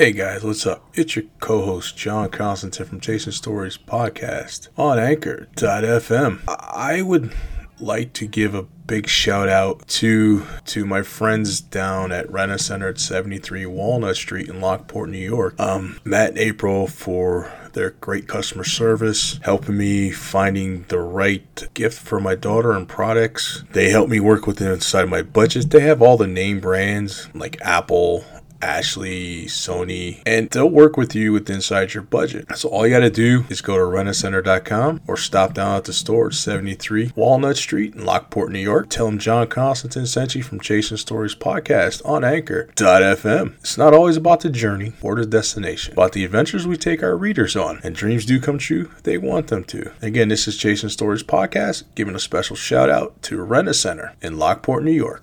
Hey guys, what's up? It's your co-host John Constantine from Chasing Stories podcast on Anchor.fm. I would like to give a big shout out to to my friends down at Rent a Center at 73 Walnut Street in Lockport, New York. Um, Matt and April for their great customer service, helping me finding the right gift for my daughter and products. They help me work within inside my budget. They have all the name brands like Apple, Ashley, Sony, and they'll work with you with inside your budget. So all you got to do is go to rentacenter.com or stop down at the store at 73 Walnut Street in Lockport, New York. Tell them John Constantine sent you from Chasing Stories podcast on Anchor.fm. It's not always about the journey or the destination, but the adventures we take our readers on. And dreams do come true they want them to. Again, this is Chasing Stories podcast, giving a special shout out to Rent a Center in Lockport, New York.